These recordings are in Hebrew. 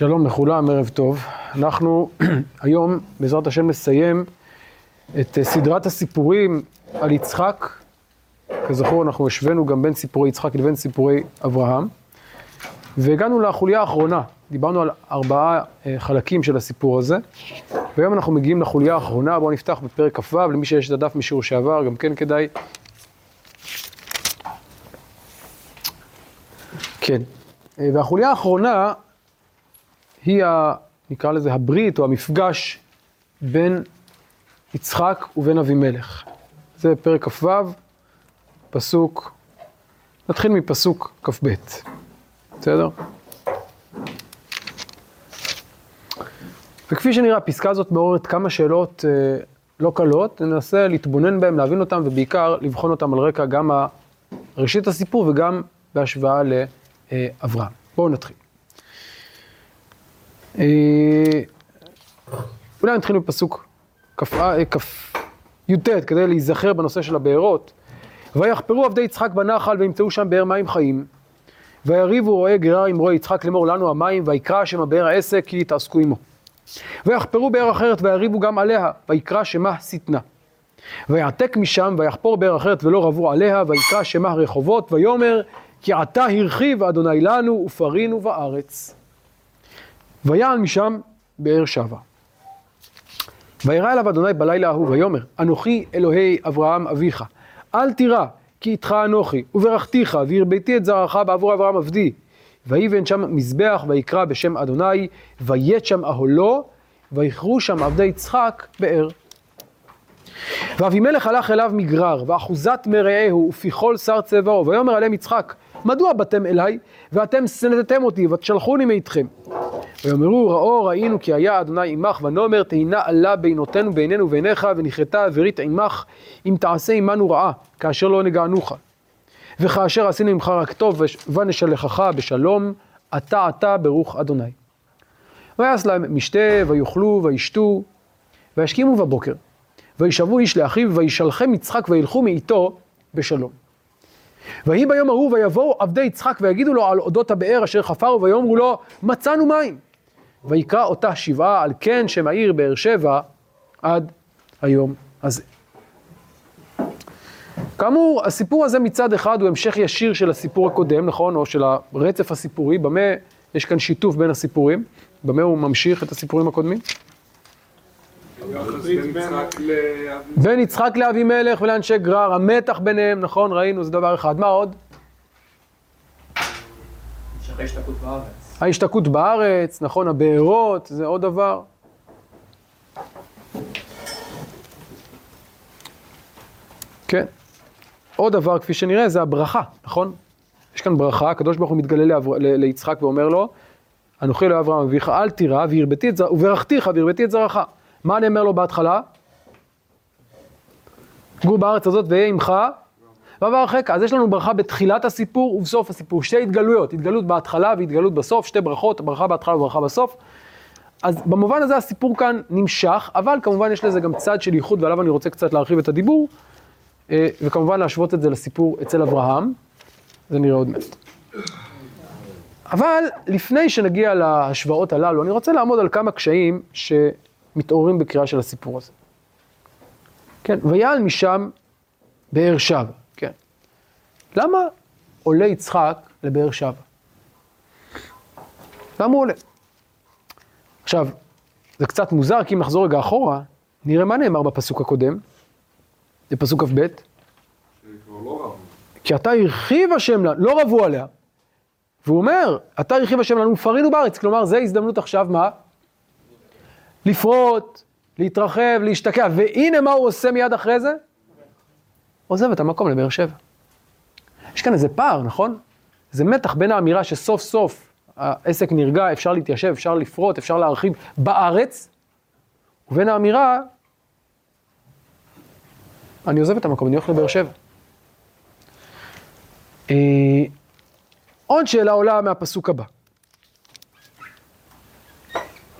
שלום לכולם, ערב טוב. אנחנו היום, בעזרת השם, נסיים את אה, סדרת הסיפורים על יצחק. כזכור, אנחנו השווינו גם בין סיפורי יצחק לבין סיפורי אברהם. והגענו לחוליה האחרונה, דיברנו על ארבעה אה, חלקים של הסיפור הזה. והיום אנחנו מגיעים לחוליה האחרונה, בואו נפתח בפרק כ"ו, למי שיש את הדף משיעור שעבר, גם כן כדאי. כן. אה, והחוליה האחרונה היא, ה, נקרא לזה, הברית או המפגש בין יצחק ובין אבימלך. זה פרק כ"ו, פסוק, נתחיל מפסוק כ"ב, בסדר? וכפי שנראה, הפסקה הזאת מעוררת כמה שאלות אה, לא קלות, ננסה להתבונן בהן, להבין אותן, ובעיקר לבחון אותן על רקע גם ראשית הסיפור וגם בהשוואה לאברהם. בואו נתחיל. אה, אולי נתחיל בפסוק כ"י"ט, כדי להיזכר בנושא של הבארות. ויחפרו עבדי יצחק בנחל וימצאו שם באר מים חיים. ויריבו רועי גרר עם רועי יצחק לאמור לנו המים, ויקרא שם הבאר העסק כי יתעסקו עמו. ויחפרו באר אחרת ויריבו גם עליה, ויקרא שמה שטנה. ויעתק משם ויחפור באר אחרת ולא רבו עליה, ויקרא שמה רחובות, ויאמר כי עתה הרחיב אדוני לנו ופרינו בארץ. ויען משם באר שבע. וירא אליו אדוני בלילה ההוא, ויאמר, אנוכי אלוהי אברהם אביך, אל תירא, כי איתך אנוכי, וברכתיך, והרביתי את זרעך בעבור אברהם עבדי. ויבן שם מזבח, ויקרא בשם אדוני, ויית שם אהלו, ויכרו שם עבדי יצחק באר. ואבימלך הלך אליו מגרר, ואחוזת מרעהו, ופיכול שר צבעו, ויאמר עליהם יצחק, מדוע באתם אליי, ואתם שנאתם אותי, ותשלחוני מאיתכם. ויאמרו ראו ראינו כי היה אדוני עמך ונאמר תהינה עלה בינותינו בעינינו ובעיניך ונכרתה אווירית עמך אם תעשה עמנו רעה כאשר לא נגענוך. וכאשר עשינו עמך רק טוב ונשלחך בשלום אתה אתה ברוך אדוני. ויעש להם משתה ויאכלו וישתו וישכימו בבוקר וישבו איש לאחיו וישלחם יצחק וילכו מאיתו בשלום. ויהי ביום ההוא ויבואו עבדי יצחק ויגידו לו על אודות הבאר אשר חפרו ויאמרו לו מצאנו מים. ויקרא אותה שבעה על כן שם העיר באר שבע עד היום הזה. כאמור, הסיפור הזה מצד אחד הוא המשך ישיר של הסיפור הקודם, נכון? או של הרצף הסיפורי, במה יש כאן שיתוף בין הסיפורים, במה הוא ממשיך את הסיפורים הקודמים? בין יצחק לאבימלך ולאנשי גרר, המתח ביניהם, נכון, ראינו, זה דבר אחד. מה עוד? ההשתקעות בארץ, נכון, הבארות, זה עוד דבר. כן. עוד דבר, כפי שנראה, זה הברכה, נכון? יש כאן ברכה, הקדוש ברוך הוא מתגלה ליצחק ואומר לו, אנוכי אלוהי אברהם אביך, אל תירא, והרביתי את זרעך, וברכתיך, והרביתי את זרעך. מה אני אומר לו בהתחלה? גור בארץ הזאת ואהיה עמך ואברכך. אז יש לנו ברכה בתחילת הסיפור ובסוף הסיפור. שתי התגלויות, התגלות בהתחלה והתגלות בסוף, שתי ברכות, ברכה בהתחלה וברכה בסוף. אז במובן הזה הסיפור כאן נמשך, אבל כמובן יש לזה גם צד של ייחוד ועליו אני רוצה קצת להרחיב את הדיבור, אה, וכמובן להשוות את זה לסיפור אצל אברהם, זה נראה עוד מעט. אבל לפני שנגיע להשוואות הללו, אני רוצה לעמוד על כמה קשיים שמתעוררים בקריאה של הסיפור הזה. כן, ויעל משם באר שבע. למה עולה יצחק לבאר שבע? למה הוא עולה? עכשיו, זה קצת מוזר, כי אם נחזור רגע אחורה, נראה מה נאמר בפסוק הקודם, בפסוק כ"ב. כי אתה הרחיב השם לנו, לא רבו עליה. והוא אומר, אתה הרחיב השם לנו, פרינו בארץ. כלומר, זו הזדמנות עכשיו מה? לפרוט, להתרחב, להשתקע. והנה מה הוא עושה מיד אחרי זה? עוזב את המקום לבאר שבע. יש כאן איזה פער, נכון? זה מתח בין האמירה שסוף סוף העסק נרגע, אפשר להתיישב, אפשר לפרוט, אפשר להרחיב בארץ, ובין האמירה, אני עוזב את המקום, אני הולך לבאר שבע. אה, עוד שאלה עולה מהפסוק הבא.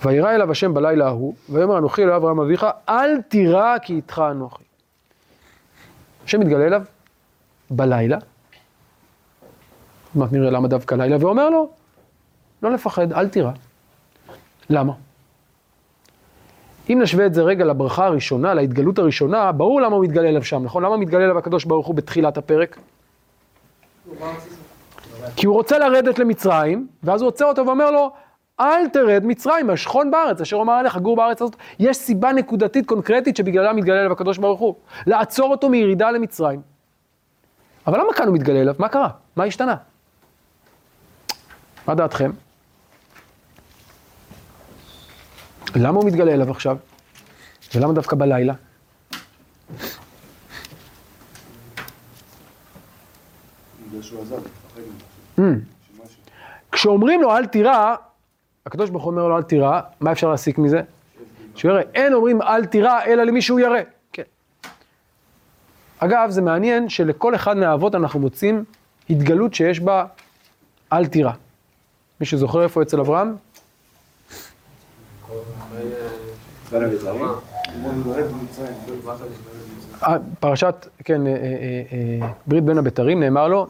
וירא אליו השם בלילה ההוא, ויאמר אנוכי אלוהי אברהם אביך, אל תירא כי איתך אנוכי. השם מתגלה אליו בלילה, מעט נראה למה דווקא לילה, ואומר לו, לא לפחד, אל תירא. למה? אם נשווה את זה רגע לברכה הראשונה, להתגלות הראשונה, ברור למה הוא מתגלה אליו שם, נכון? למה מתגלה אליו הקדוש ברוך הוא בתחילת הפרק? כי הוא רוצה לרדת למצרים, ואז הוא עוצר אותו ואומר לו, אל תרד מצרים, השכון בארץ, אשר אומר עליך, גור בארץ הזאת. יש סיבה נקודתית, קונקרטית, שבגללה מתגלה אליו הקדוש ברוך הוא. לעצור אותו מירידה למצרים. אבל למה כאן הוא מתגלה אליו? מה קרה? מה השתנה? מה דעתכם? למה הוא מתגלה אליו עכשיו? ולמה דווקא בלילה? Mm. כשאומרים לו אל תירא, הקדוש ברוך הוא אומר לו אל תירא, מה אפשר להסיק מזה? שהוא ירא. אין אומרים אל תירא אלא למי שהוא ירא. כן. אגב, זה מעניין שלכל אחד מהאבות אנחנו מוצאים התגלות שיש בה אל תירא. מי שזוכר איפה אצל אברהם? אה, פרשת, כן, אה, אה, ברית בין הבתרים, נאמר לו,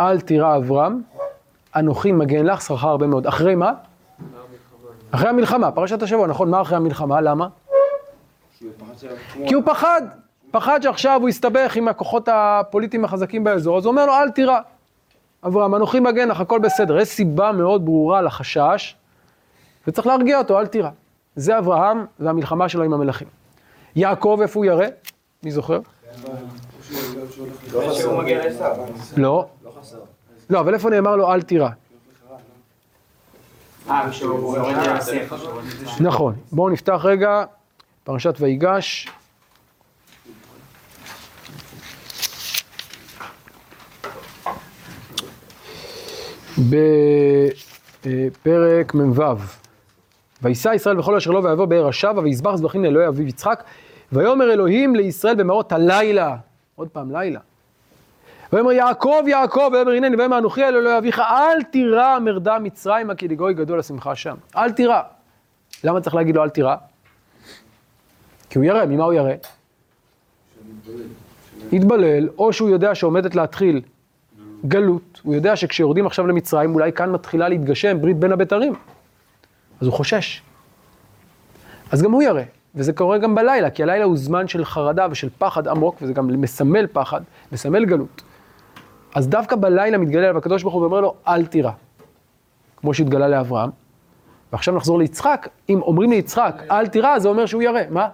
אל תירא אברהם, אנוכי מגן לך, שכרך הרבה מאוד. אחרי מה? אחרי המלחמה, פרשת השבוע, נכון? מה אחרי המלחמה? למה? כי הוא פחד. פחד שעכשיו הוא יסתבך עם הכוחות הפוליטיים החזקים באזור, אז הוא אומר לו, אל תירא. אברהם, אנוכי מגן לך, הכל בסדר. יש סיבה מאוד ברורה לחשש, וצריך להרגיע אותו, אל תירא. זה אברהם והמלחמה שלו עם המלכים. יעקב, איפה הוא ירא? מי זוכר? לא. לא, אבל איפה נאמר לו אל תירא? נכון. בואו נפתח רגע, פרשת ויגש. בפרק מ"ו: וישא ישראל בכל אשר לו ויבוא באר השבה ויזבח זבחים לאלוהי אביו יצחק ויאמר אלוהים לישראל במעות הלילה, עוד פעם לילה. ויאמר יעקב יעקב ויאמר הנני ויאמר אנוכי אל אלוהי אביך אל תירא מרדה מצרימה כי לגוי גדול השמחה שם. אל תירא. למה צריך להגיד לו אל תירא? כי הוא ירא, ממה הוא ירא? יתבלל, או שהוא יודע שעומדת להתחיל גלות, הוא יודע שכשיורדים עכשיו למצרים, אולי כאן מתחילה להתגשם ברית בין הבתרים. אז הוא חושש. אז גם הוא ירא, וזה קורה גם בלילה, כי הלילה הוא זמן של חרדה ושל פחד עמוק, וזה גם מסמל פחד, מסמל גלות. אז דווקא בלילה מתגלה אליו הקדוש ברוך הוא ואומר לו, אל תירא. כמו שהתגלה לאברהם. ועכשיו נחזור ליצחק, אם אומרים ליצחק, אל תירא, זה אומר שהוא ירא. מה?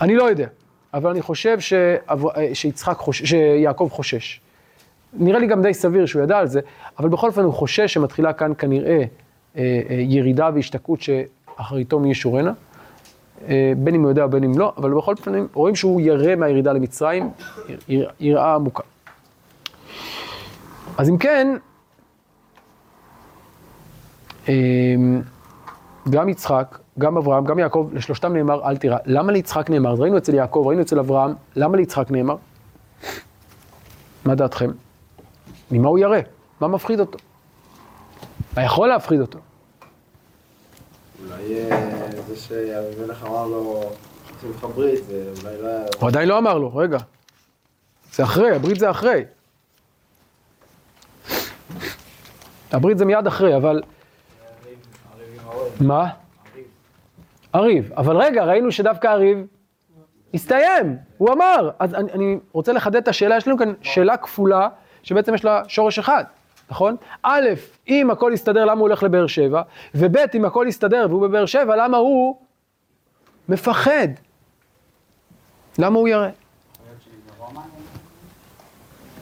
אני לא יודע, אבל אני חושב שיצחק חושש, שיעקב חושש. נראה לי גם די סביר שהוא ידע על זה, אבל בכל אופן הוא חושש שמתחילה כאן כנראה אה, אה, ירידה והשתקעות שאחריתו מי ישורנה. אה, בין אם הוא יודע בין אם לא, אבל בכל אופן רואים שהוא ירא מהירידה למצרים, יראה עמוקה. אז אם כן, גם יצחק, גם אברהם, גם יעקב, לשלושתם נאמר אל תירא. למה ליצחק נאמר? ראינו אצל יעקב, ראינו אצל אברהם, למה ליצחק נאמר? מה דעתכם? ממה הוא ירא? מה מפחיד אותו? מה יכול להפחיד אותו? אולי אה, זה שאבימלך אמר לו, עושים לך ברית, זה לא היה... הוא עדיין לא אמר לו, רגע. זה אחרי, הברית זה אחרי. הברית זה מיד אחרי, אבל... מה? הריב. אבל רגע, ראינו שדווקא הריב הסתיים, הוא אמר. אז אני רוצה לחדד את השאלה, יש לנו כאן שאלה כפולה, שבעצם יש לה שורש אחד, נכון? א', אם הכל יסתדר, למה הוא הולך לבאר שבע? וב', אם הכל יסתדר והוא בבאר שבע, למה הוא מפחד? למה הוא ירא?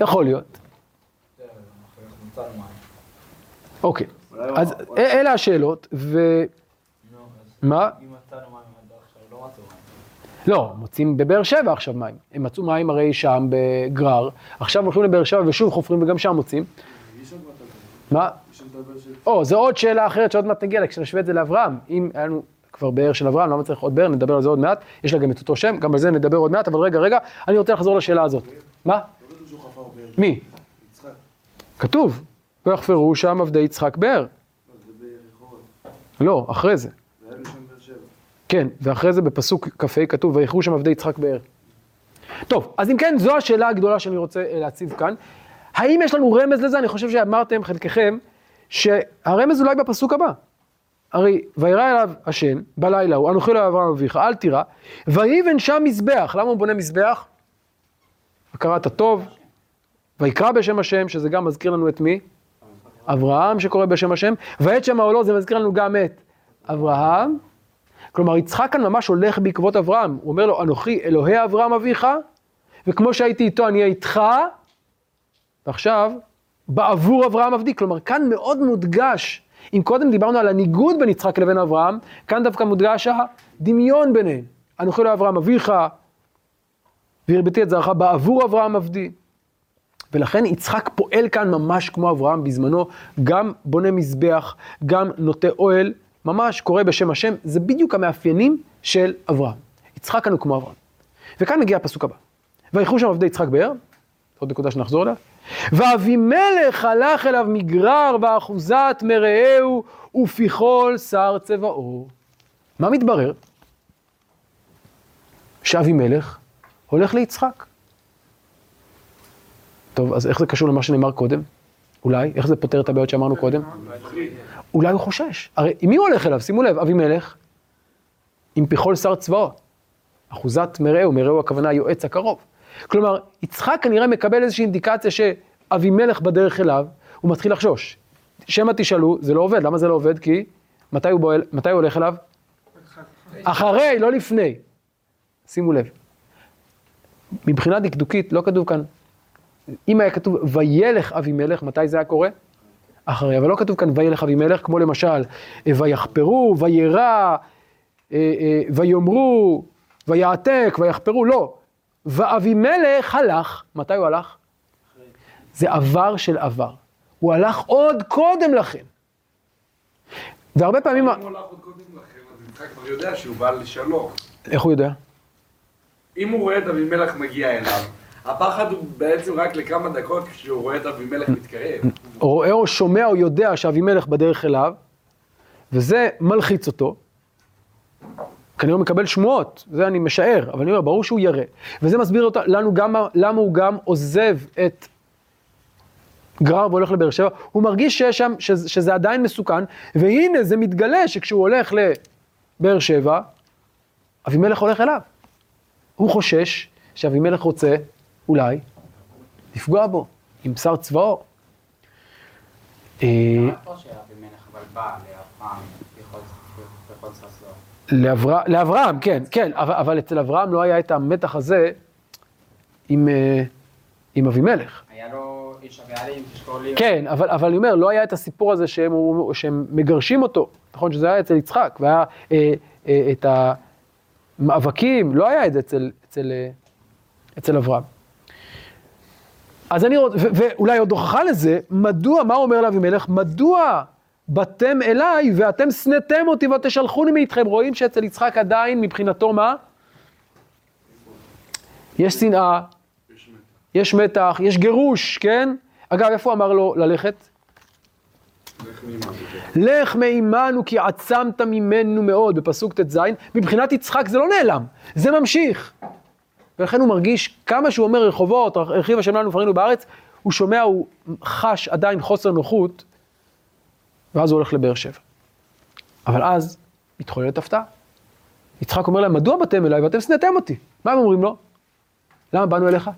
יכול להיות. אוקיי, אז אלה השאלות, ו... מה? לא, מוצאים בבאר שבע עכשיו מים. הם מצאו מים הרי שם בגרר, עכשיו הולכים לבאר שבע ושוב חופרים וגם שם מוצאים. מה? או, זו עוד שאלה אחרת שעוד מעט נגיע לה, כשנשווה את זה לאברהם. אם היה לנו כבר באר של אברהם, למה צריך עוד באר? נדבר על זה עוד מעט. יש לה גם את אותו שם, גם על זה נדבר עוד מעט, אבל רגע, רגע, אני רוצה לחזור לשאלה הזאת. מה? מי? כתוב, ויחפרו שם עבדי יצחק באר. לא, אחרי זה. כן, ואחרי זה בפסוק כ"ה כתוב, ויחרו שם עבדי יצחק באר. טוב, אז אם כן, זו השאלה הגדולה שאני רוצה להציב כאן. האם יש לנו רמז לזה? אני חושב שאמרתם, חלקכם, שהרמז אולי בפסוק הבא. הרי וירא אליו השם בלילה הוא, אנוכי לא אברהם אביך, אל תירא, ויבן שם מזבח. למה הוא בונה מזבח? הכרת הטוב, ויקרא בשם השם, שזה גם מזכיר לנו את מי? אברהם שקורא בשם השם, ואת שם העולו זה מזכיר לנו גם את אברהם. כלומר, יצחק כאן ממש הולך בעקבות אברהם. הוא אומר לו, אנוכי אלוהי אברהם אביך, וכמו שהייתי איתו אני אהיה איתך, ועכשיו, בעבור אברהם עבדי. כלומר, כאן מאוד מודגש, אם קודם דיברנו על הניגוד בין יצחק לבין אברהם, כאן דווקא מודגש הדמיון ביניהם. אנוכי אלוהי אברהם אביך, והרביתי את זרעך בעבור אברהם עבדי. ולכן יצחק פועל כאן ממש כמו אברהם בזמנו, גם בונה מזבח, גם נוטה אוהל, ממש קורא בשם השם, זה בדיוק המאפיינים של אברהם. יצחק כאן הוא כמו אברהם. וכאן מגיע הפסוק הבא. ויחו שם עבדי יצחק באר, עוד נקודה שנחזור אליה, ואבימלך הלך אליו מגרר באחוזת מרעהו ופיכול שר צבאו. מה מתברר? שאבימלך הולך ליצחק. טוב, אז איך זה קשור למה שנאמר קודם? אולי? איך זה פותר את הבעיות שאמרנו קודם? אולי הוא חושש. הרי מי הוא הולך אליו? שימו לב, אבימלך, עם פיכול שר צבאו. אחוזת מרעהו, מרעהו הכוונה היועץ הקרוב. כלומר, יצחק כנראה מקבל איזושהי אינדיקציה שאבימלך בדרך אליו, הוא מתחיל לחשוש. שמא תשאלו, זה לא עובד, למה זה לא עובד? כי מתי הוא, בועל, מתי הוא הולך אליו? אחרי, לא לפני. שימו לב. מבחינה דקדוקית, לא כתוב כאן, אם היה כתוב וילך אבימלך, מתי זה היה קורה? אחרי, אבל לא כתוב כאן וילך אבימלך, כמו למשל, ויחפרו, וירא, ויאמרו, ויעתק, ויחפרו, לא. ואבימלך הלך, מתי הוא הלך? זה עבר של עבר. הוא הלך עוד קודם לכן. והרבה פעמים... אם הוא הלך עוד קודם לכן, אז יצחק כבר יודע שהוא בא לשלום. איך הוא יודע? אם הוא רואה את אבימלך מגיע אליו, הפחד הוא בעצם רק לכמה דקות כשהוא רואה את אבימלך מתקרב. רואה או שומע או יודע שאבימלך בדרך אליו, וזה מלחיץ אותו. כנראה הוא מקבל שמועות, זה אני משער, אבל אני אומר, ברור שהוא ירא. וזה מסביר אותה, לנו גם למה הוא גם עוזב את גרר והולך לבאר שבע. הוא מרגיש שיש שם, שזה, שזה עדיין מסוכן, והנה זה מתגלה שכשהוא הולך לבאר שבע, אבימלך הולך אליו. הוא חושש שאבימלך רוצה, אולי, לפגוע בו, עם שר צבאו. אה. לאברה- לאברהם, כן, כן, אבל, אבל אצל אברהם לא היה את המתח הזה עם, אה, עם אבימלך. היה לו איש הבעלים, תשקור לי. כן, אבל, אבל אני אומר, לא היה את הסיפור הזה שהם, שהם מגרשים אותו, נכון שזה היה אצל יצחק, והיה אה, אה, את המאבקים, לא היה את זה אצל, אצל, אה, אצל אברהם. אז אני רוצה, ואולי עוד הוכחה לזה, מדוע, מה אומר לאבימלך? מדוע באתם אליי ואתם שנאתם אותי ותשלחוני מאיתכם? רואים שאצל יצחק עדיין מבחינתו מה? יש שנאה, יש מתח, יש גירוש, כן? אגב, איפה אמר לו ללכת? לך מעימנו. כי עצמת ממנו מאוד, בפסוק ט"ז. מבחינת יצחק זה לא נעלם, זה ממשיך. ולכן הוא מרגיש, כמה שהוא אומר רחובות, הרחיב השם לנו ופרינו בארץ, הוא שומע, הוא חש עדיין חוסר נוחות, ואז הוא הולך לבאר שבע. אבל אז מתחוללת הפתעה. יצחק אומר להם, מדוע באתם אליי ואתם שנאתם אותי? מה הם אומרים לו? למה באנו אליך?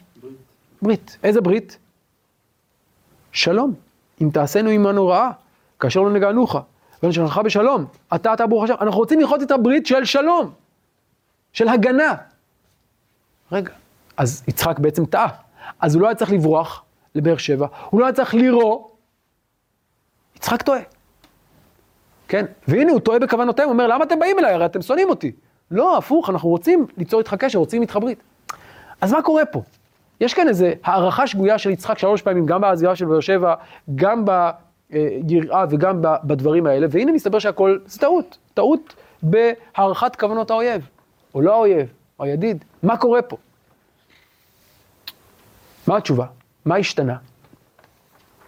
ברית. איזה ברית? שלום. אם תעשינו עמנו רעה, כאשר לא נגענוך, ונשלחך בשלום, אתה אתה ברוך השם. אנחנו רוצים לראות את הברית של שלום, של הגנה. רגע, אז יצחק בעצם טעה. אז הוא לא היה צריך לברוח לבאר שבע, הוא לא היה צריך לירוא. יצחק טועה. כן? והנה הוא טועה בכוונותיהם, הוא אומר, למה אתם באים אליי? הרי אתם שונאים אותי. לא, הפוך, אנחנו רוצים ליצור איתך קשר, רוצים איתך ברית. אז מה קורה פה? יש כאן איזו הערכה שגויה של יצחק שלוש פעמים, גם בעזיבה של באר שבע, גם ביראה וגם בדברים האלה, והנה מסתבר שהכל זה טעות, טעות בהערכת כוונות האויב, או לא האויב, או הידיד. מה קורה פה? מה התשובה? מה השתנה?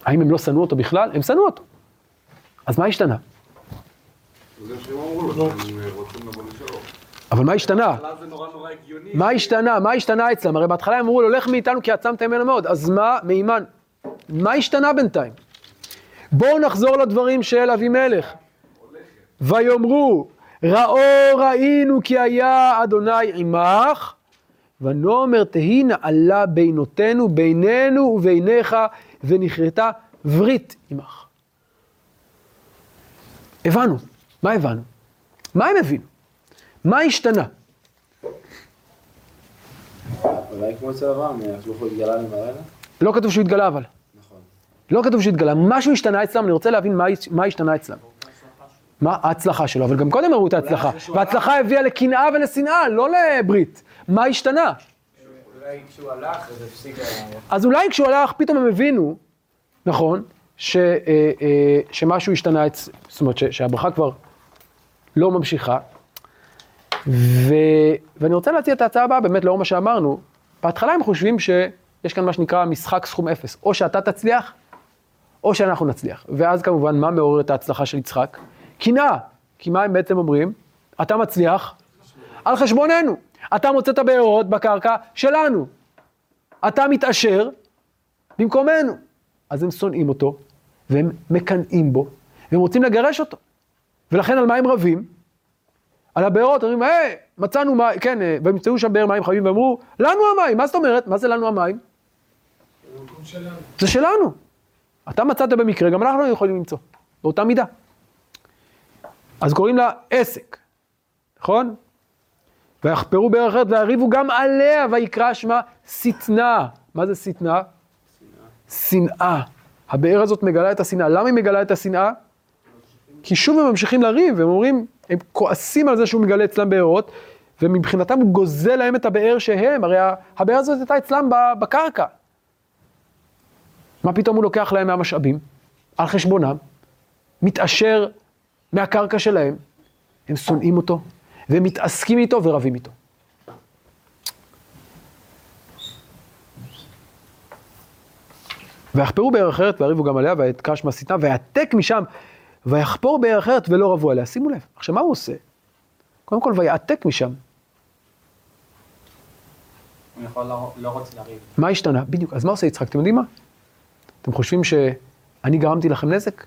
האם הם לא שנאו אותו בכלל? הם שנאו אותו. אז מה השתנה? זה שהם אמרו לו שהם רוצים לבוא לשלום. אבל מה השתנה? מה השתנה? מה השתנה אצלם? הרי בהתחלה הם אמרו לו, לך מאיתנו כי עצמת ממנו מאוד. אז מה, מימן? מה השתנה בינתיים? בואו נחזור לדברים של אבימלך. ויאמרו, ראו ראינו כי היה אדוני עמך, ונאמר תהי נעלה בינותינו, בינינו וביניך, ונכרתה ברית עמך. הבנו. מה הבנו? מה הם הבינו? מה השתנה? אולי כמו אצל אברהם, הקדוש ברוך הוא התגלה למראה? לא כתוב שהוא התגלה אבל. נכון. לא כתוב שהתגלה, משהו השתנה אצלם, אני רוצה להבין מה, מה השתנה אצלם. מה ההצלחה שלו, אבל גם קודם הראו את ההצלחה. וההצלחה הביאה לקנאה ולשנאה, לא לברית. מה השתנה? אולי כשהוא הלך, אז הפסיק. אז אולי כשהוא הלך, פתאום הם הבינו, נכון, ש, אה, אה, שמשהו השתנה, אצ... זאת אומרת שהברכה כבר לא ממשיכה. ו, ואני רוצה להציע את ההצעה הבאה, באמת לאור מה שאמרנו. בהתחלה הם חושבים שיש כאן מה שנקרא משחק סכום אפס. או שאתה תצליח, או שאנחנו נצליח. ואז כמובן, מה מעורר את ההצלחה של יצחק? קנאה. כי מה הם בעצם אומרים? אתה מצליח על חשבוננו. אתה מוצא את הבארות בקרקע שלנו. אתה מתעשר במקומנו. אז הם שונאים אותו, והם מקנאים בו, והם רוצים לגרש אותו. ולכן על מה הם רבים? על הבארות, אומרים, היי, מצאנו מים, כן, אה, והם ימצאו שם באר מים חמים, ואמרו, לנו המים, מה זאת אומרת? מה זה לנו המים? זה שלנו. אתה מצאת במקרה, גם אנחנו יכולים למצוא, באותה מידה. אז קוראים לה עסק, נכון? ויחפרו באר אחרת ויריבו גם עליה, ויקרא שמה שטנה. מה זה שטנה? שנאה. הבאר הזאת מגלה את השנאה. למה היא מגלה את השנאה? כי שוב הם ממשיכים לריב, והם אומרים, הם כועסים על זה שהוא מגלה אצלם בארות, ומבחינתם הוא גוזל להם את הבאר שהם, הרי הבאר הזאת הייתה אצלם בקרקע. מה פתאום הוא לוקח להם מהמשאבים? על חשבונם, מתעשר מהקרקע שלהם, הם שונאים אותו, והם מתעסקים איתו ורבים איתו. ויחפרו באר אחרת ויריבו גם עליה, ויתקע שמה שטנה, ויעתק משם, ויחפור באר אחרת ולא רבו עליה. שימו לב, עכשיו מה הוא עושה? קודם כל, ויעתק משם. הוא יכול לא, לא רוצה לריב. מה השתנה? בדיוק. אז מה עושה יצחק? אתם יודעים מה? אתם חושבים שאני גרמתי לכם נזק?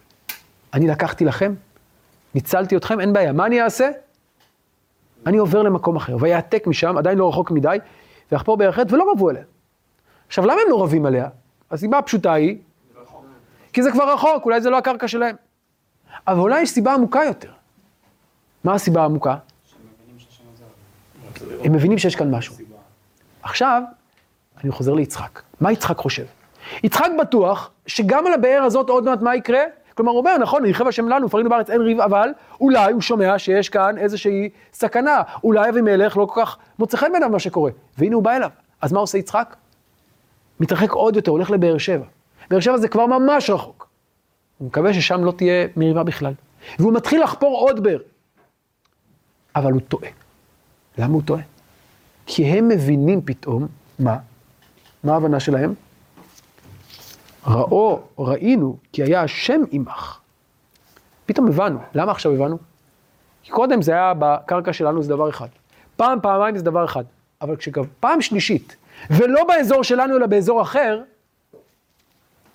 אני לקחתי לכם? ניצלתי אתכם? אין בעיה. מה אני אעשה? אני עובר למקום אחר, ויעתק משם, עדיין לא רחוק מדי, ויחפור באר אחרת ולא רבו עליה. עכשיו, למה הם לא רבים עליה? הסיבה הפשוטה היא, כי זה כבר רחוק, אולי זה לא הקרקע שלהם. אבל אולי יש סיבה עמוקה יותר. מה הסיבה העמוקה? הם מבינים שיש כאן משהו. עכשיו, אני חוזר ליצחק. מה יצחק חושב? יצחק בטוח שגם על הבאר הזאת עוד מעט מה יקרה? כלומר, הוא אומר, נכון, ירחב השם לנו, פרינו בארץ אין ריב, אבל אולי הוא שומע שיש כאן איזושהי סכנה. אולי אבימלך לא כל כך מוצא חן בעיניו מה שקורה. והנה הוא בא אליו. אז מה עושה יצחק? מתרחק עוד יותר, הולך לבאר שבע. באר שבע זה כבר ממש רחוק. הוא מקווה ששם לא תהיה מריבה בכלל. והוא מתחיל לחפור עוד באר. אבל הוא טועה. למה הוא טועה? כי הם מבינים פתאום, מה? מה ההבנה שלהם? ראו, ראינו, כי היה השם עמך. פתאום הבנו. למה עכשיו הבנו? כי קודם זה היה בקרקע שלנו זה דבר אחד. פעם, פעמיים זה דבר אחד. אבל כשגם פעם שלישית, ולא באזור שלנו אלא באזור אחר,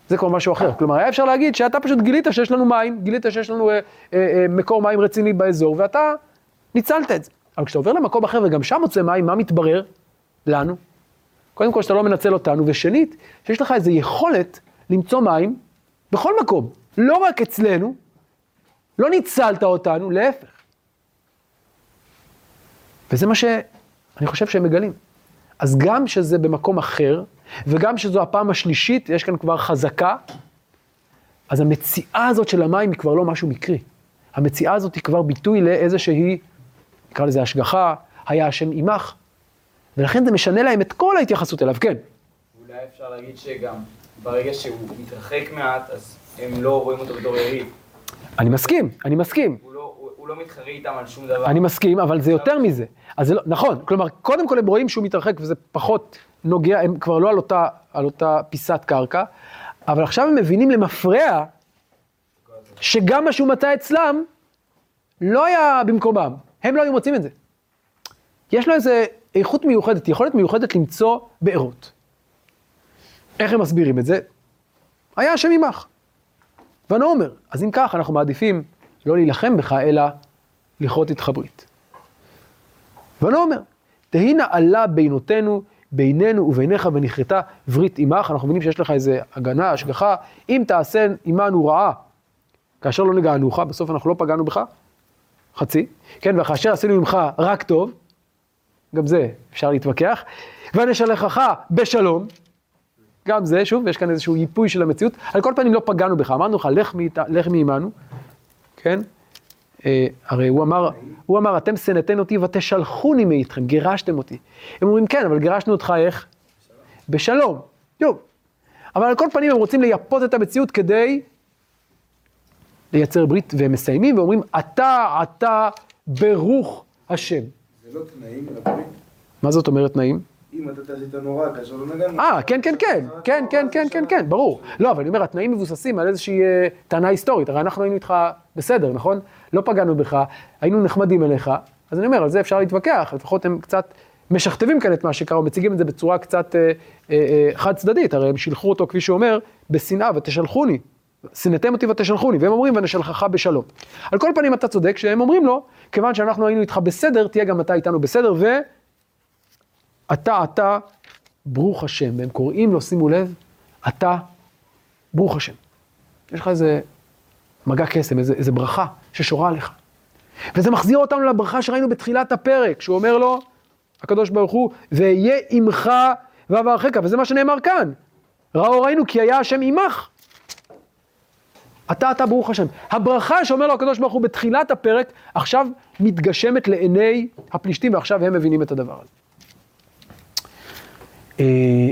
זה כבר משהו אחר. כלומר, היה אפשר להגיד שאתה פשוט גילית שיש לנו מים, גילית שיש לנו אה, אה, אה, מקור מים רציני באזור, ואתה ניצלת את זה. אבל כשאתה עובר למקום אחר וגם שם מוצא מים, מה מתברר לנו? קודם כל שאתה לא מנצל אותנו, ושנית, שיש לך איזו יכולת למצוא מים בכל מקום, לא רק אצלנו, לא ניצלת אותנו, להפך. וזה מה שאני חושב שהם מגלים. אז גם שזה במקום אחר, וגם שזו הפעם השלישית, יש כאן כבר חזקה, אז המציאה הזאת של המים היא כבר לא משהו מקרי. המציאה הזאת היא כבר ביטוי לאיזושהי, נקרא לזה השגחה, היה השם עמך, ולכן זה משנה להם את כל ההתייחסות אליו, כן. אולי אפשר להגיד שגם ברגע שהוא מתרחק מעט, אז הם לא רואים אותו בתור יריב. אני מסכים, אני מסכים. הוא לא, הוא, הוא לא מתחרה איתם על שום דבר. אני מסכים, אבל זה יותר מזה. אז זה לא, נכון, כלומר, קודם כל הם רואים שהוא מתרחק וזה פחות נוגע, הם כבר לא על אותה, על אותה פיסת קרקע, אבל עכשיו הם מבינים למפרע שגם מה שהוא מצא אצלם לא היה במקומם, הם לא היו מוצאים את זה. יש לו איזה איכות מיוחדת, יכולת מיוחדת למצוא בארות. איך הם מסבירים את זה? היה השם עמך. ונאמר, אז אם כך, אנחנו מעדיפים לא להילחם בך, אלא לכרות איתך ברית. ונאמר, תהי נעלה בינותינו, בינינו וביניך ונכרתה ברית עמך. אנחנו מבינים שיש לך איזה הגנה, השגחה. אם תעשה עמנו רעה, כאשר לא נגענוך, בסוף אנחנו לא פגענו בך, חצי, כן, וכאשר עשינו ממך רק טוב, גם זה אפשר להתווכח, ונשלחך בשלום, גם זה, שוב, יש כאן איזשהו ייפוי של המציאות, על כל פנים לא פגענו בך, אמרנו לך, לך, מעמנו, כן? אה, הרי הוא אמר, הוא אמר, אתם שנאתם אותי ותשלחוני מאיתכם, גירשתם אותי. הם אומרים, כן, אבל גירשנו אותך איך? בשלום. שוב. אבל על כל פנים הם רוצים לייפות את המציאות כדי לייצר ברית, והם מסיימים ואומרים, אתה, אתה, ברוך השם. זה לא תנאים לברית. מה זאת אומרת תנאים? אם אתה תעשית נורא, כאשר לא נגענו. אה, כן, כן, כן, כן, כן, כן, כן, כן, ברור. לא, אבל אני אומר, התנאים מבוססים על איזושהי אה, טענה היסטורית. הרי אנחנו היינו איתך בסדר, נכון? לא פגענו בך, היינו נחמדים אליך. אז אני אומר, על זה אפשר להתווכח, לפחות הם קצת משכתבים כאן את מה שקרה, ומציגים את זה בצורה קצת אה, אה, אה, חד צדדית. הרי הם שילחו אותו, כפי שאומר, בשנאה, ותשלחוני. שנאתם אותי ותשלחוני, והם אומרים ונשלחך בשלום. על כל פנים אתה צודק שהם אומרים לו, כיוון שאנחנו היינו איתך בסדר, תהיה גם אתה איתנו בסדר, ואתה, אתה, ברוך השם. והם קוראים לו, שימו לב, אתה, ברוך השם. יש לך איזה מגע קסם, איזה, איזה ברכה ששורה עליך. וזה מחזיר אותנו לברכה שראינו בתחילת הפרק, שהוא אומר לו, הקדוש ברוך הוא, ואהיה עמך ואברכך, וזה מה שנאמר כאן. ראו ראינו כי היה השם עמך. אתה, אתה, ברוך השם. הברכה שאומר לו הקדוש ברוך הוא בתחילת הפרק, עכשיו מתגשמת לעיני הפלישתים, ועכשיו הם מבינים את הדבר הזה. אה,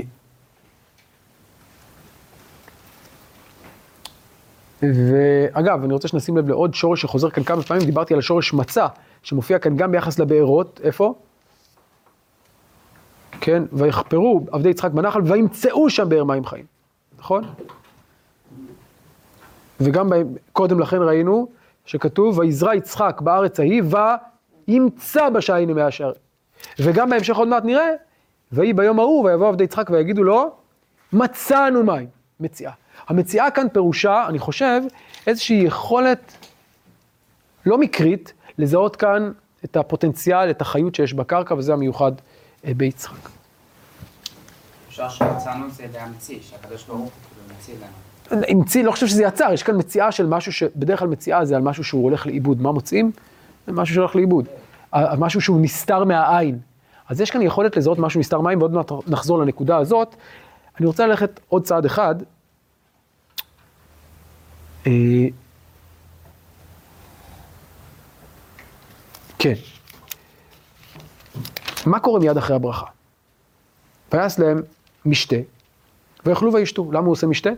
ואגב, אני רוצה שנשים לב לעוד שורש שחוזר כאן כמה פעמים, דיברתי על השורש מצה, שמופיע כאן גם ביחס לבארות, איפה? כן, ויחפרו עבדי יצחק בנחל וימצאו שם באר מים חיים, נכון? וגם קודם לכן ראינו שכתוב, ויזרע יצחק בארץ ההיא, וימצא בשעין ימי השערים. וגם בהמשך עוד מעט נראה, ויהי ביום ההוא, ויבוא עבדי יצחק ויגידו לו, מצאנו מים, מציאה. המציאה כאן פירושה, אני חושב, איזושהי יכולת לא מקרית, לזהות כאן את הפוטנציאל, את החיות שיש בקרקע, וזה המיוחד אה, ביצחק. אפשר שמצאנו את זה להמציא, שהקדוש ברוך הוא כאילו ממציא לנו. המציא, לא חושב שזה יצר, יש כאן מציאה של משהו שבדרך כלל מציאה זה על משהו שהוא הולך לאיבוד. מה מוצאים? זה משהו שהולך לאיבוד. משהו שהוא נסתר מהעין. אז יש כאן יכולת לזהות משהו נסתר מהעין, ועוד מעט נחזור לנקודה הזאת. אני רוצה ללכת עוד צעד אחד. אה, כן. מה קורה מיד אחרי הברכה? ויעש להם משתה, ויאכלו וישתו. למה הוא עושה משתה?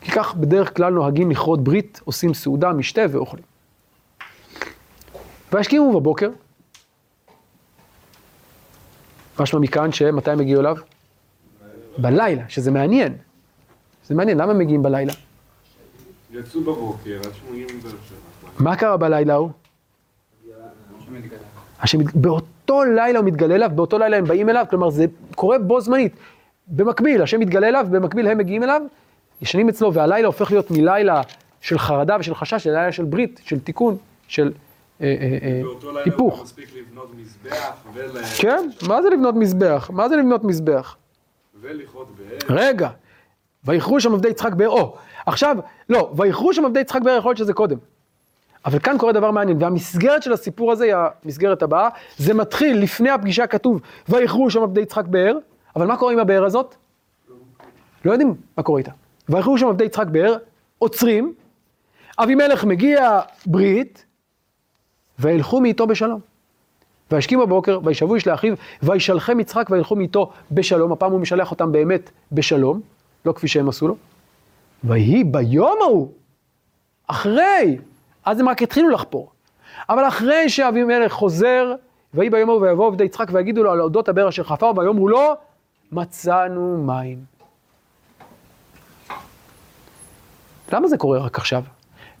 כי כך בדרך כלל נוהגים לכרות ברית, עושים סעודה, משתה ואוכלים. וישכימו בבוקר, משמע מכאן שמתי הם הגיעו אליו? בלילה, שזה מעניין. זה מעניין, למה הם מגיעים בלילה? יצאו בבוקר, עד שמגיעים מבאר שבע. מה קרה בלילה ההוא? השם, באותו לילה הוא מתגלה אליו, באותו לילה הם באים אליו, כלומר זה קורה בו זמנית. במקביל, השם מתגלה אליו, במקביל הם מגיעים אליו, ישנים אצלו, והלילה הופך להיות מלילה של חרדה ושל חשש, ללילה של ברית, של תיקון, של אה, אה, אה, היפוך. מספיק לבנות מזבח ול... כן, מה זה לבנות מזבח? מה זה לבנות מזבח? ולכרות באר. רגע, ויכרו שם עבדי יצחק באר, או, עכשיו, לא, ויכרו שם עבדי יצחק באר, יכול להיות שזה קודם. אבל כאן קורה דבר מעניין, והמסגרת של הסיפור הזה היא המסגרת הבאה, זה מתחיל לפני הפגישה כתוב, ויכרו שם עבדי יצחק באר, אבל מה קורה עם הבאר הזאת? לא יודעים מה קורה איתה. ויכרו שם עבדי יצחק באר, עוצרים, אבימלך מגיע ברית, וילכו מאיתו בשלום. וישכים בבוקר, וישבו איש לאחיו, וישלחם יצחק וילכו מאיתו בשלום, הפעם הוא משלח אותם באמת בשלום, לא כפי שהם עשו לו. ויהי ביום ההוא, אחרי, אז הם רק התחילו לחפור, אבל אחרי שאבימלך חוזר, ויהי ביום ההוא ויבואו עבדי יצחק ויגידו לו על אודות הבאר אשר חפר, ויאמרו לו, מצאנו מים. למה זה קורה רק עכשיו?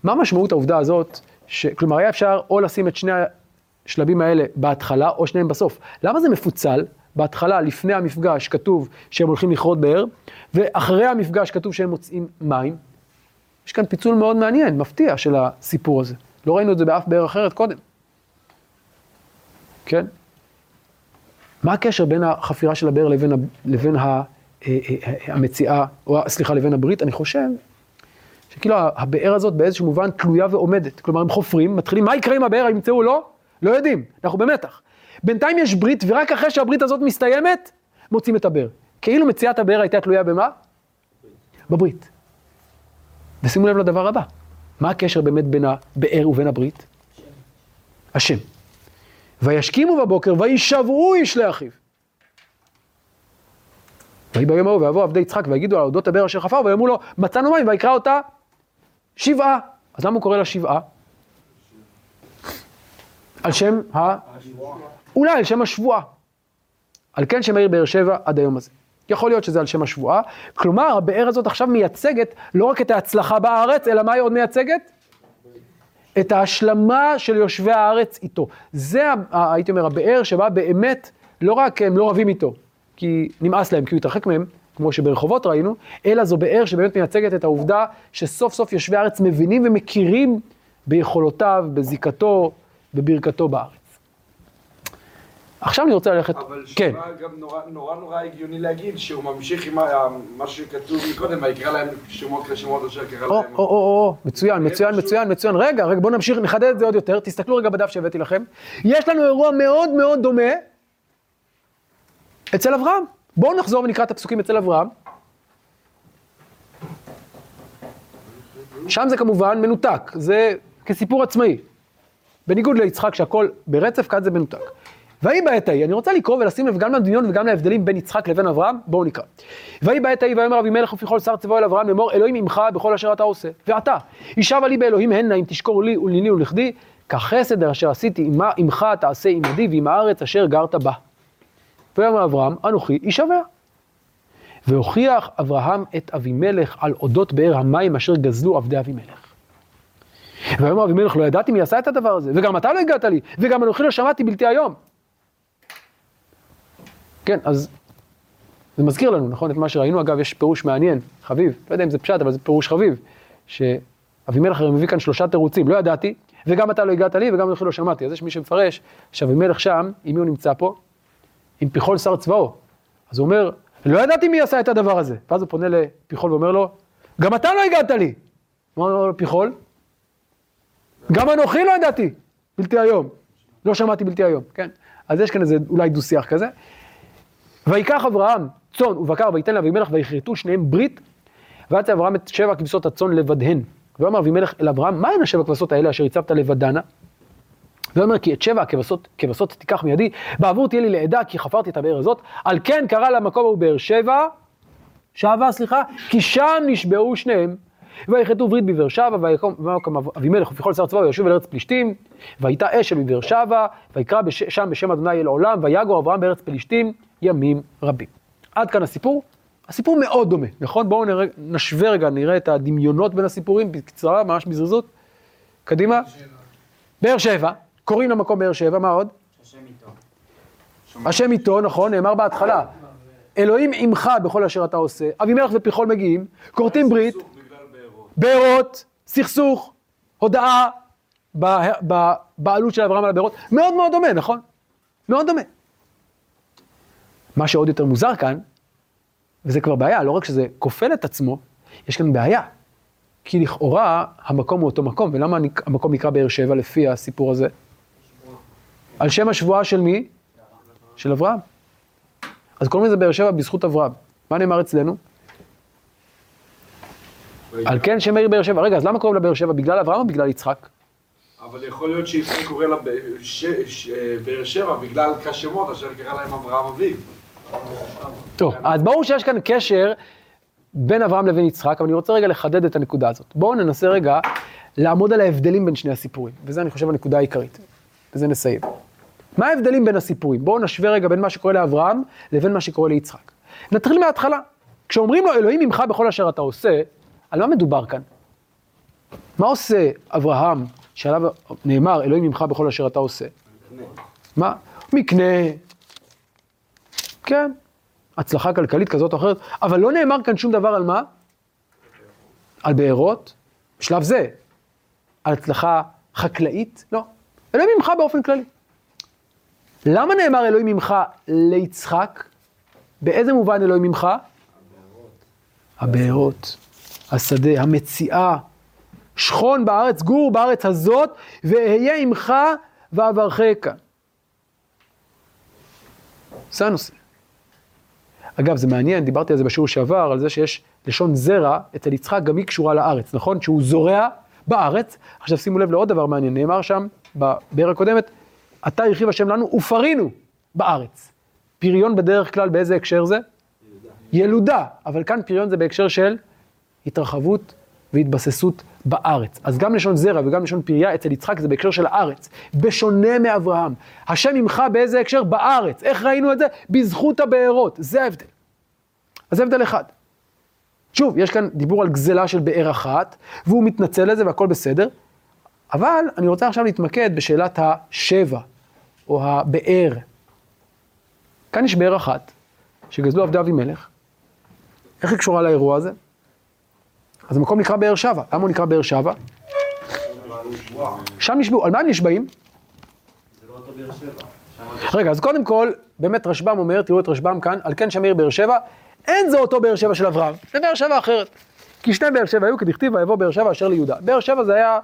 מה משמעות העובדה הזאת, ש... כלומר היה אפשר או לשים את שני השלבים האלה בהתחלה או שניהם בסוף. למה זה מפוצל? בהתחלה, לפני המפגש, כתוב שהם הולכים לכרות באר, ואחרי המפגש כתוב שהם מוצאים מים. יש כאן פיצול מאוד מעניין, מפתיע, של הסיפור הזה. לא ראינו את זה באף באר אחרת קודם. כן? מה הקשר בין החפירה של הבאר לבין, ה- לבין ה, אה, אה, אה, המציאה, או סליחה, לבין הברית? אני חושב שכאילו הבאר הזאת באיזשהו מובן תלויה ועומדת. כלומר, הם חופרים, מתחילים, מה יקרה עם הבאר, ימצאו או לא? לא יודעים, אנחנו במתח. בינתיים יש ברית, ורק אחרי שהברית הזאת מסתיימת, מוצאים את הבאר. כאילו מציאת הבאר הייתה תלויה במה? בברית. ושימו לב לדבר הבא, מה הקשר באמת בין הבאר ובין הברית? השם. וישכימו בבוקר וישבעו איש לאחיו. ויהי ביום ההוא ויבוא עבדי יצחק ויגידו על אודות הבאר אשר חפר ויאמרו לו מצאנו מים ויקרא אותה שבעה. אז למה הוא קורא לה שבעה? על שם ה... אולי על שם השבועה. על כן שמאיר באר שבע עד היום הזה. יכול להיות שזה על שם השבועה. כלומר, הבאר הזאת עכשיו מייצגת לא רק את ההצלחה בארץ, אלא מה היא עוד מייצגת? את ההשלמה של יושבי הארץ איתו. זה, הייתי אומר, הבאר שבה באמת, לא רק הם לא רבים איתו, כי נמאס להם, כי הוא התרחק מהם, כמו שברחובות ראינו, אלא זו באר שבאמת מייצגת את העובדה שסוף סוף יושבי הארץ מבינים ומכירים ביכולותיו, בזיקתו, בברכתו בארץ. עכשיו אני רוצה ללכת, אבל כן, שבא גם נורא נורא נורא הגיוני להגיד שהוא ממשיך עם מה שכתוב מקודם, ויקרא להם שמות כשמות אשר קרא או, להם. או, או, או, מצוין, מצוין, מצוין, מצוין. רגע, רגע, בואו נמשיך, נחדד את זה עוד יותר. תסתכלו רגע בדף שהבאתי לכם. יש לנו אירוע מאוד מאוד דומה אצל אברהם. בואו נחזור ונקרא את הפסוקים אצל אברהם. שם זה כמובן מנותק, זה כסיפור עצמאי. בניגוד ליצחק שהכל ברצף, כאן זה מנותק. ויהי בעת ההיא, אני רוצה לקרוא ולשים לב גם לדמיון וגם להבדלים בין יצחק לבין אברהם, בואו נקרא. ויהי בעת ההיא ויאמר אבימלך ופיכל שר צבאו אל אברהם לאמור אלוהים עמך בכל אשר אתה עושה. ועתה, ישבה לי באלוהים הנה אם תשקור לי ולניני ולכדי, כחסד אשר עשיתי עמך תעשה עמדי ועם הארץ אשר גרת בה. ויאמר אברהם אנוכי ישבע. והוכיח אברהם את אבימלך על אודות באר המים אשר גזלו עבדי אבימלך. ויאמר אבימלך לא ידעתי מי עשה את הדבר הזה, וגם אתה לא הגעת לי, וגם אנוכי לא שמעתי בלתי היום. כן, אז זה מזכיר לנו, נכון, את מה שראינו, אגב, יש פירוש מעניין, חביב, לא יודע אם זה פשט, אבל זה פירוש חביב, שאבימלך הרי מביא כאן שלושה תירוצים, לא ידעתי, וגם אתה לא הגעת לי, וגם אנוכי לא שמעתי. אז יש מי שמפרש שאבימלך שם, עם מי הוא נמצא פה? עם פיחול שר צבאו. אז הוא אומר, לא ידעתי מי עשה את הדבר הזה. ואז הוא פונה לפיחול ואומר לו, גם אתה לא הגעת לי. מה אומר לו פיחול? גם אנוכי לא ידעתי, בלתי היום. לא שמעתי בלתי היום, כן? אז יש כאן איזה אולי דו-שיח כזה. ויקח אברהם צאן ובקר וייתן לאבימלך ויכרתו שניהם ברית, ויצא אברהם את שבע כבשות הצאן לבדהן. ויאמר אבימלך אל אברהם, מה הן השבע כבשות האלה אשר הצבת לבדנה? ואומר כי את שבע הכבשות, כבשות תיקח מידי, בעבור תהיה לי לעדה כי חפרתי את הבאר הזאת, על כן קרא למקום ההוא באר שבע, שבה סליחה, כי שם נשבעו שניהם. ויחטאו ברית בבאר שבע, ויקום אבימלך ופיכל שר צבא וישוב אל ארץ פלישתים, והייתה אשל בבאר שבע, ויקרא בש, שם בשם אדוני אל עולם, ויגור אברהם בארץ פלישתים ימים רבים. עד כאן הסיפור. הסיפור מאוד דומה, נכון? בואו נראה, נשווה רגע, נראה את הדמיונות בין הסיפורים, בקצרה, ממש בזריזות. קדימה. באר שבע, קוראים למקום באר שבע, מה עוד? השם איתו. השם איתו, נכון, נאמר בהתחלה. אלוהים עמך בכל אשר אתה עושה. אבימלך ופיחול מגיעים, כורתים ברית, בארות. סכסוך, הודעה ב- בבעלות של אברהם על הבארות. מאוד מאוד דומה, נכון? מאוד דומה. מה שעוד יותר מוזר כאן, וזה כבר בעיה, לא רק שזה כופל את עצמו, יש כאן בעיה. כי לכאורה המקום הוא אותו מקום, ולמה המקום נקרא באר שבע לפי הסיפור הזה? על שם השבועה של מי? של אברהם. אז קוראים לזה באר שבע בזכות אברהם. מה נאמר אצלנו? על כן שם העיר באר שבע. רגע, אז למה קוראים לה באר שבע? בגלל אברהם או בגלל יצחק? אבל יכול להיות שיצחק קורא לה באר שבע בגלל כשמות אשר קרא להם אברהם אביו. טוב, אז ברור שיש כאן קשר בין אברהם לבין יצחק, אבל אני רוצה רגע לחדד את הנקודה הזאת. בואו ננסה רגע לעמוד על ההבדלים בין שני הסיפורים, וזה אני חושב הנקודה העיקרית, וזה נסיים. מה ההבדלים בין הסיפורים? בואו נשווה רגע בין מה שקורה לאברהם לבין מה שקורה ליצחק. נתחיל מההתחלה. כשאומרים לו אלוהים עמך בכל אשר אתה עושה, על מה מדובר כאן? מה עושה אברהם, שעליו נאמר אלוהים עמך בכל אשר אתה עושה? מה? מקנה, כן, הצלחה כלכלית כזאת או אחרת, אבל לא נאמר כאן שום דבר על מה? על בארות, בשלב זה, על הצלחה חקלאית? לא. אלוהים ממך באופן כללי. למה נאמר אלוהים ממך ליצחק? באיזה מובן אלוהים ממך? הבארות, השדה, המציאה. שכון בארץ, גור בארץ הזאת, ואהיה עמך ואברכך. זה הנושא. אגב, זה מעניין, דיברתי על זה בשיעור שעבר, על זה שיש לשון זרע אצל יצחק, גם היא קשורה לארץ, נכון? שהוא זורע בארץ. עכשיו שימו לב לעוד דבר מעניין, נאמר שם, בבאר הקודמת, אתה הרחיב השם לנו ופרינו בארץ. פריון בדרך כלל באיזה הקשר זה? ילודה. ילודה, אבל כאן פריון זה בהקשר של התרחבות והתבססות בארץ. אז גם לשון זרע וגם לשון פריה אצל יצחק זה בהקשר של הארץ, בשונה מאברהם. השם עמך באיזה הקשר? בארץ. איך ראינו את זה? בזכות הבארות, זה ההבדל. אז זה הבדל אחד. שוב, יש כאן דיבור על גזלה של באר אחת, והוא מתנצל לזה והכל בסדר, אבל אני רוצה עכשיו להתמקד בשאלת השבע, או הבאר. כאן יש באר אחת, שגזלו עבדי אבימלך. איך היא קשורה לאירוע הזה? אז המקום נקרא באר שבע. למה הוא נקרא באר שבע? שם נשבעו. על מה הם נשבעים? רגע, אז קודם כל, באמת רשב"ם אומר, תראו את רשב"ם כאן, על כן שמיר באר שבע, אין זה אותו באר שבע של אברהם, זה באר שבע אחרת. כי שני באר שבע היו כדכתיב ויבוא באר שבע אשר ליהודה. באר שבע זה היה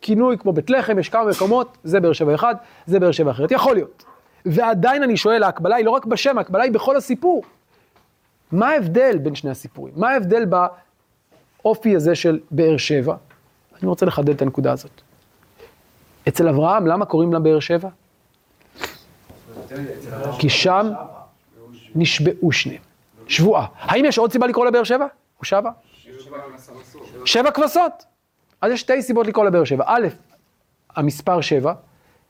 כינוי כמו בית לחם, יש כמה מקומות, זה באר שבע אחד, זה באר שבע אחרת. יכול להיות. ועדיין אני שואל, ההקבלה היא לא רק בשם, ההקבלה היא בכל הסיפור. מה ההבדל בין שני הסיפורים? מה ההבדל באופי הזה של באר שבע? אני רוצה לחדד את הנקודה הזאת. אצל אברהם, למה קוראים לה באר שבע? כי שם נשבעו שניהם. שבועה. האם יש עוד סיבה לקרוא לה באר שבע? או שבע? שבע כבשות. אז יש שתי סיבות לקרוא לה באר שבע. א', המספר שבע,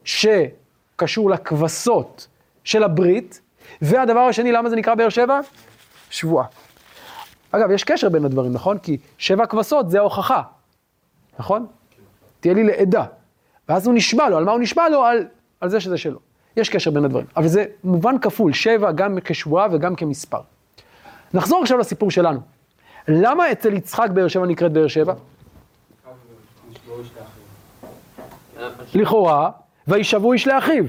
שקשור לכבשות של הברית, והדבר השני, למה זה נקרא באר שבע? שבועה. אגב, יש קשר בין הדברים, נכון? כי שבע כבשות זה ההוכחה, נכון? תהיה לי לעדה. ואז הוא נשבע לו, על מה הוא נשבע לו? על, על זה שזה שלו. יש קשר בין הדברים. אבל זה מובן כפול, שבע גם כשבועה וגם כמספר. נחזור עכשיו לסיפור שלנו. למה אצל יצחק באר שבע נקראת באר שבע? לכאורה, וישבו איש לאחיו.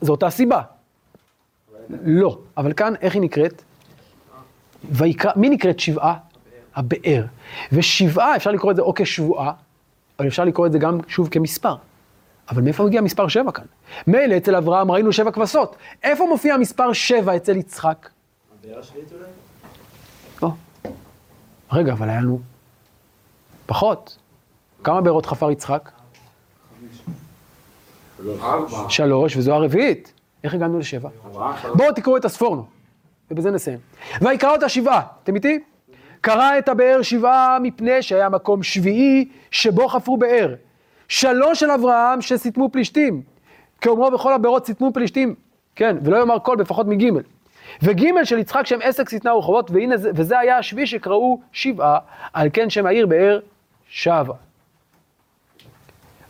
זו אותה סיבה. לא, אבל כאן איך היא נקראת? ויקרא, מי נקראת שבעה? הבאר. ושבעה, אפשר לקרוא את זה או כשבועה, אבל אפשר לקרוא את זה גם, שוב, כמספר. אבל מאיפה מגיע מספר שבע כאן? מילא אצל אברהם ראינו שבע כבשות. איפה מופיע מספר שבע אצל יצחק? הבאר השביעית אולי? לא. רגע, אבל היה לנו פחות. כמה בארות חפר יצחק? שלוש, וזו הרביעית. איך הגענו לשבע? בואו תקראו את הספורנו, ובזה נסיים. ויקרא אותה שבעה, אתם איתי? קרא את הבאר שבעה מפני שהיה מקום שביעי שבו חפרו באר. שלוש של אברהם שסיתמו פלישתים. כאומרו בכל הבארות סיתמו פלישתים, כן, ולא יאמר כל בפחות מגימל. וגימל של יצחק שם עסק שטנה ורחובות, והנה וזה היה השביעי שקראו שבעה, על כן שם העיר באר שבה.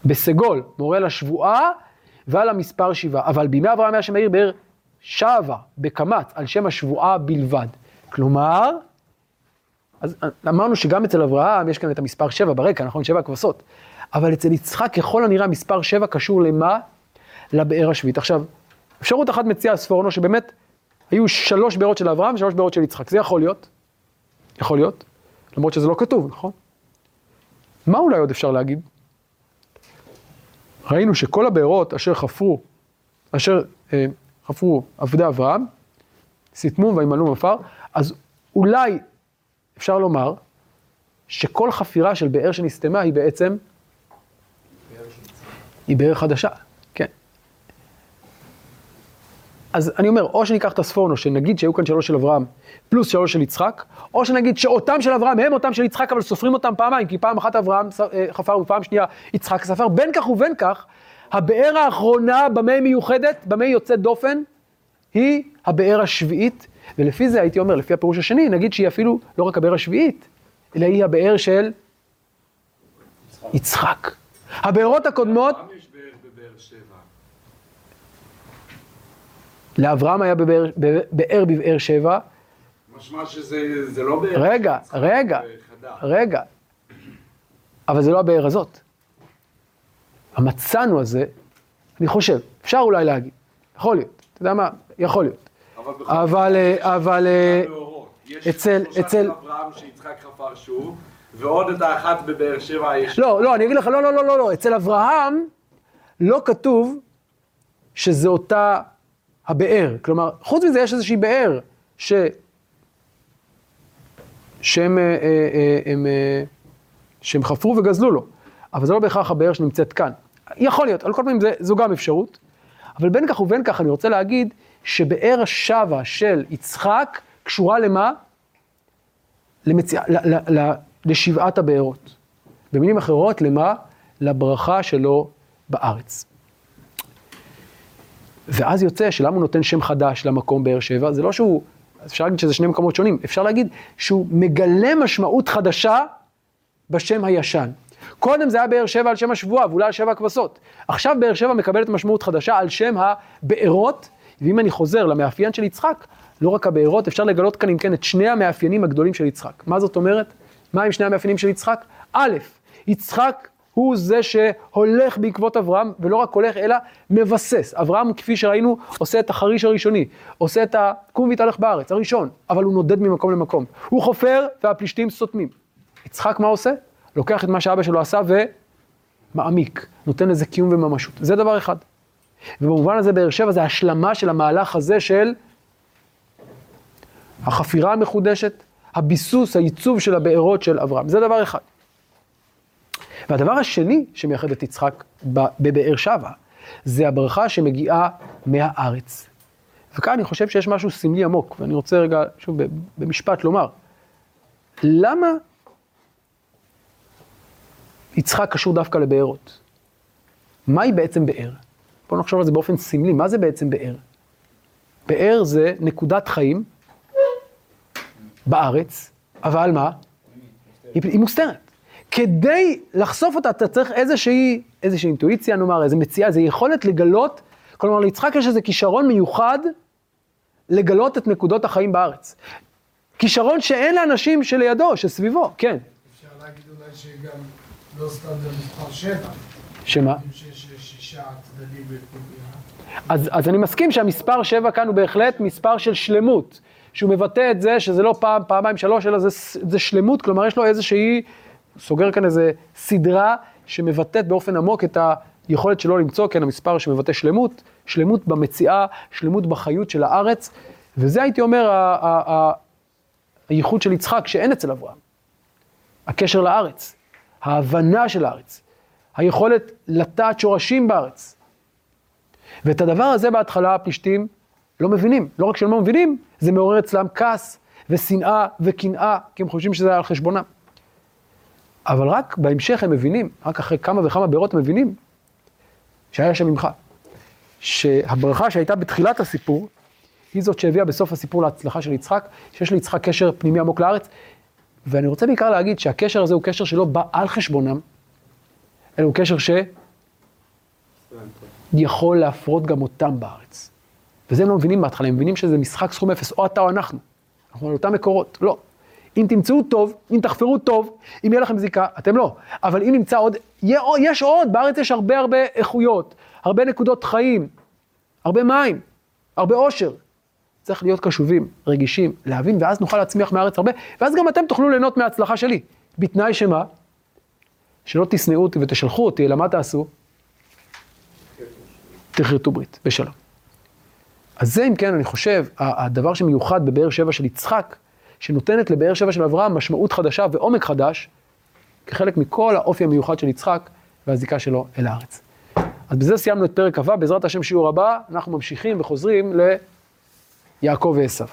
בסגול מורה לשבועה ועל המספר שבעה, אבל בימי אברהם היה שם העיר באר שבה, בקמץ, על שם השבועה בלבד. כלומר, אז אמרנו שגם אצל אברהם יש כאן את המספר שבע ברקע, נכון? שבע כבשות. אבל אצל יצחק ככל הנראה מספר שבע קשור למה? לבאר השביעית. עכשיו, אפשרות אחת מציעה ספורנו שבאמת היו שלוש בארות של אברהם ושלוש בארות של יצחק. זה יכול להיות, יכול להיות, למרות שזה לא כתוב, נכון? מה אולי עוד אפשר להגיד? ראינו שכל הבארות אשר חפרו, אשר אה, חפרו עבדי אברהם, סיתמו וימלאו מפר, אז אולי אפשר לומר שכל חפירה של באר שנסתמה היא בעצם, היא באר חדשה, כן. אז אני אומר, או שניקח את הספורנו, שנגיד שהיו כאן שלוש של אברהם, פלוס שלוש של יצחק, או שנגיד שאותם של אברהם הם אותם של יצחק, אבל סופרים אותם פעמיים, כי פעם אחת אברהם אה, חפר ופעם שנייה יצחק ספר. בין כך ובין כך, הבאר האחרונה במה היא מיוחדת, במה היא יוצאת דופן, היא הבאר השביעית, ולפי זה הייתי אומר, לפי הפירוש השני, נגיד שהיא אפילו לא רק הבאר השביעית, אלא היא הבאר של יצחק. הבארות הקודמות, פעם יש באר בבאר שבע. לאברהם היה בבאר, באר בבאר שבע, משמע שזה זה לא באר. רגע, רגע. רגע. אבל זה לא הבאר הזאת. המצאנו הזה, אני חושב, אפשר אולי להגיד, יכול להיות, אתה יודע מה, יכול להיות. אבל אבל, אה, אה, אצל- אצל- אברהם שיצחק חפר שוב, ועוד את האחת בבאר שבע יש... לא, לא, אני אגיד לך, לא, לא, לא, לא, לא, אצל אברהם לא כתוב שזה אותה הבאר. כלומר, חוץ מזה יש איזושהי באר ש... שהם, אה, אה, אה, הם, שהם חפרו וגזלו לו, אבל זה לא בהכרח הבאר שנמצאת כאן. יכול להיות, על כל פנים זה, זו גם אפשרות, אבל בין כך ובין כך אני רוצה להגיד שבאר השבה של יצחק קשורה למה? למציא... ל, ל, ל, לשבעת הבארות. במילים אחרות, למה? לברכה שלו בארץ. ואז יוצא שלמה הוא נותן שם חדש למקום באר שבע, זה לא שהוא, אפשר להגיד שזה שני מקומות שונים, אפשר להגיד שהוא מגלה משמעות חדשה בשם הישן. קודם זה היה באר שבע על שם השבועה, ואולי על שבע הכבשות. עכשיו באר שבע מקבלת משמעות חדשה על שם הבארות, ואם אני חוזר למאפיין של יצחק, לא רק הבארות, אפשר לגלות כאן אם כן את שני המאפיינים הגדולים של יצחק. מה זאת אומרת? מה עם שני המאפיינים של יצחק? א', יצחק הוא זה שהולך בעקבות אברהם, ולא רק הולך, אלא מבסס. אברהם, כפי שראינו, עושה את החריש הראשוני, עושה את הקום והתהלך בארץ, הראשון, אבל הוא נודד ממקום למקום. הוא חופר והפלישתים סותמים. יצחק מה עושה? לוקח את מה שאבא שלו עשה ומעמיק, נותן לזה קיום וממשות. זה דבר אחד. ובמובן הזה באר שבע זה השלמה של המהלך הזה של החפירה המחודשת, הביסוס, הייצוב של הבארות של אברהם. זה דבר אחד. והדבר השני שמייחד את יצחק בבאר שבע, זה הברכה שמגיעה מהארץ. וכאן אני חושב שיש משהו סמלי עמוק, ואני רוצה רגע, שוב, במשפט לומר, למה יצחק קשור דווקא לבארות? מהי בעצם באר? בואו נחשוב על זה באופן סמלי, מה זה בעצם באר? באר זה נקודת חיים בארץ, אבל מה? היא, היא מוסתרת. כדי לחשוף אותה, אתה צריך איזושהי, איזושהי אינטואיציה, נאמר, איזו מציאה, איזו יכולת לגלות, כלומר, ליצחק יש איזה כישרון מיוחד לגלות את נקודות החיים בארץ. כישרון שאין לאנשים שלידו, שסביבו, כן. אפשר להגיד אולי שגם לא סתם זה מספר שבע, שמה? אז, אז אני מסכים שהמספר 7 כאן הוא בהחלט מספר של שלמות, שהוא מבטא את זה שזה לא פעם, פעמיים, שלוש, אלא זה, זה שלמות, כלומר יש לו איזושהי, סוגר כאן איזה סדרה שמבטאת באופן עמוק את היכולת שלו למצוא, כן, המספר שמבטא שלמות, שלמות במציאה, שלמות בחיות של הארץ, וזה הייתי אומר ה- ה- ה- הייחוד של יצחק שאין אצל אברהם. הקשר לארץ, ההבנה של הארץ, היכולת לטעת שורשים בארץ. ואת הדבר הזה בהתחלה הפלישתים לא מבינים. לא רק שהם לא מבינים, זה מעורר אצלם כעס ושנאה וקנאה, כי הם חושבים שזה על חשבונם. אבל רק בהמשך הם מבינים, רק אחרי כמה וכמה בארות הם מבינים, שהיה שם ממך. שהברכה שהייתה בתחילת הסיפור, היא זאת שהביאה בסוף הסיפור להצלחה של יצחק, שיש ליצחק קשר פנימי עמוק לארץ. ואני רוצה בעיקר להגיד שהקשר הזה הוא קשר שלא בא על חשבונם, אלא הוא קשר ש... יכול להפרות גם אותם בארץ. וזה הם לא מבינים בהתחלה, הם מבינים שזה משחק סכום אפס, או אתה או אנחנו. אנחנו על אותם מקורות, לא. אם תמצאו טוב, אם תחפרו טוב, אם יהיה לכם זיקה, אתם לא. אבל אם נמצא עוד, יש עוד, בארץ יש הרבה הרבה איכויות, הרבה נקודות חיים, הרבה מים, הרבה עושר. צריך להיות קשובים, רגישים, להבין, ואז נוכל להצמיח מהארץ הרבה, ואז גם אתם תוכלו ליהנות מההצלחה שלי. בתנאי שמה? שלא תשנאו אותי ותשלחו אותי, אלא מה תעשו? תכרתו ברית, בשלום. אז זה אם כן, אני חושב, הדבר שמיוחד בבאר שבע של יצחק, שנותנת לבאר שבע של אברהם משמעות חדשה ועומק חדש, כחלק מכל האופי המיוחד של יצחק והזיקה שלו אל הארץ. אז בזה סיימנו את פרק כ"ו, בעזרת השם שיעור הבא, אנחנו ממשיכים וחוזרים ליעקב ועשו.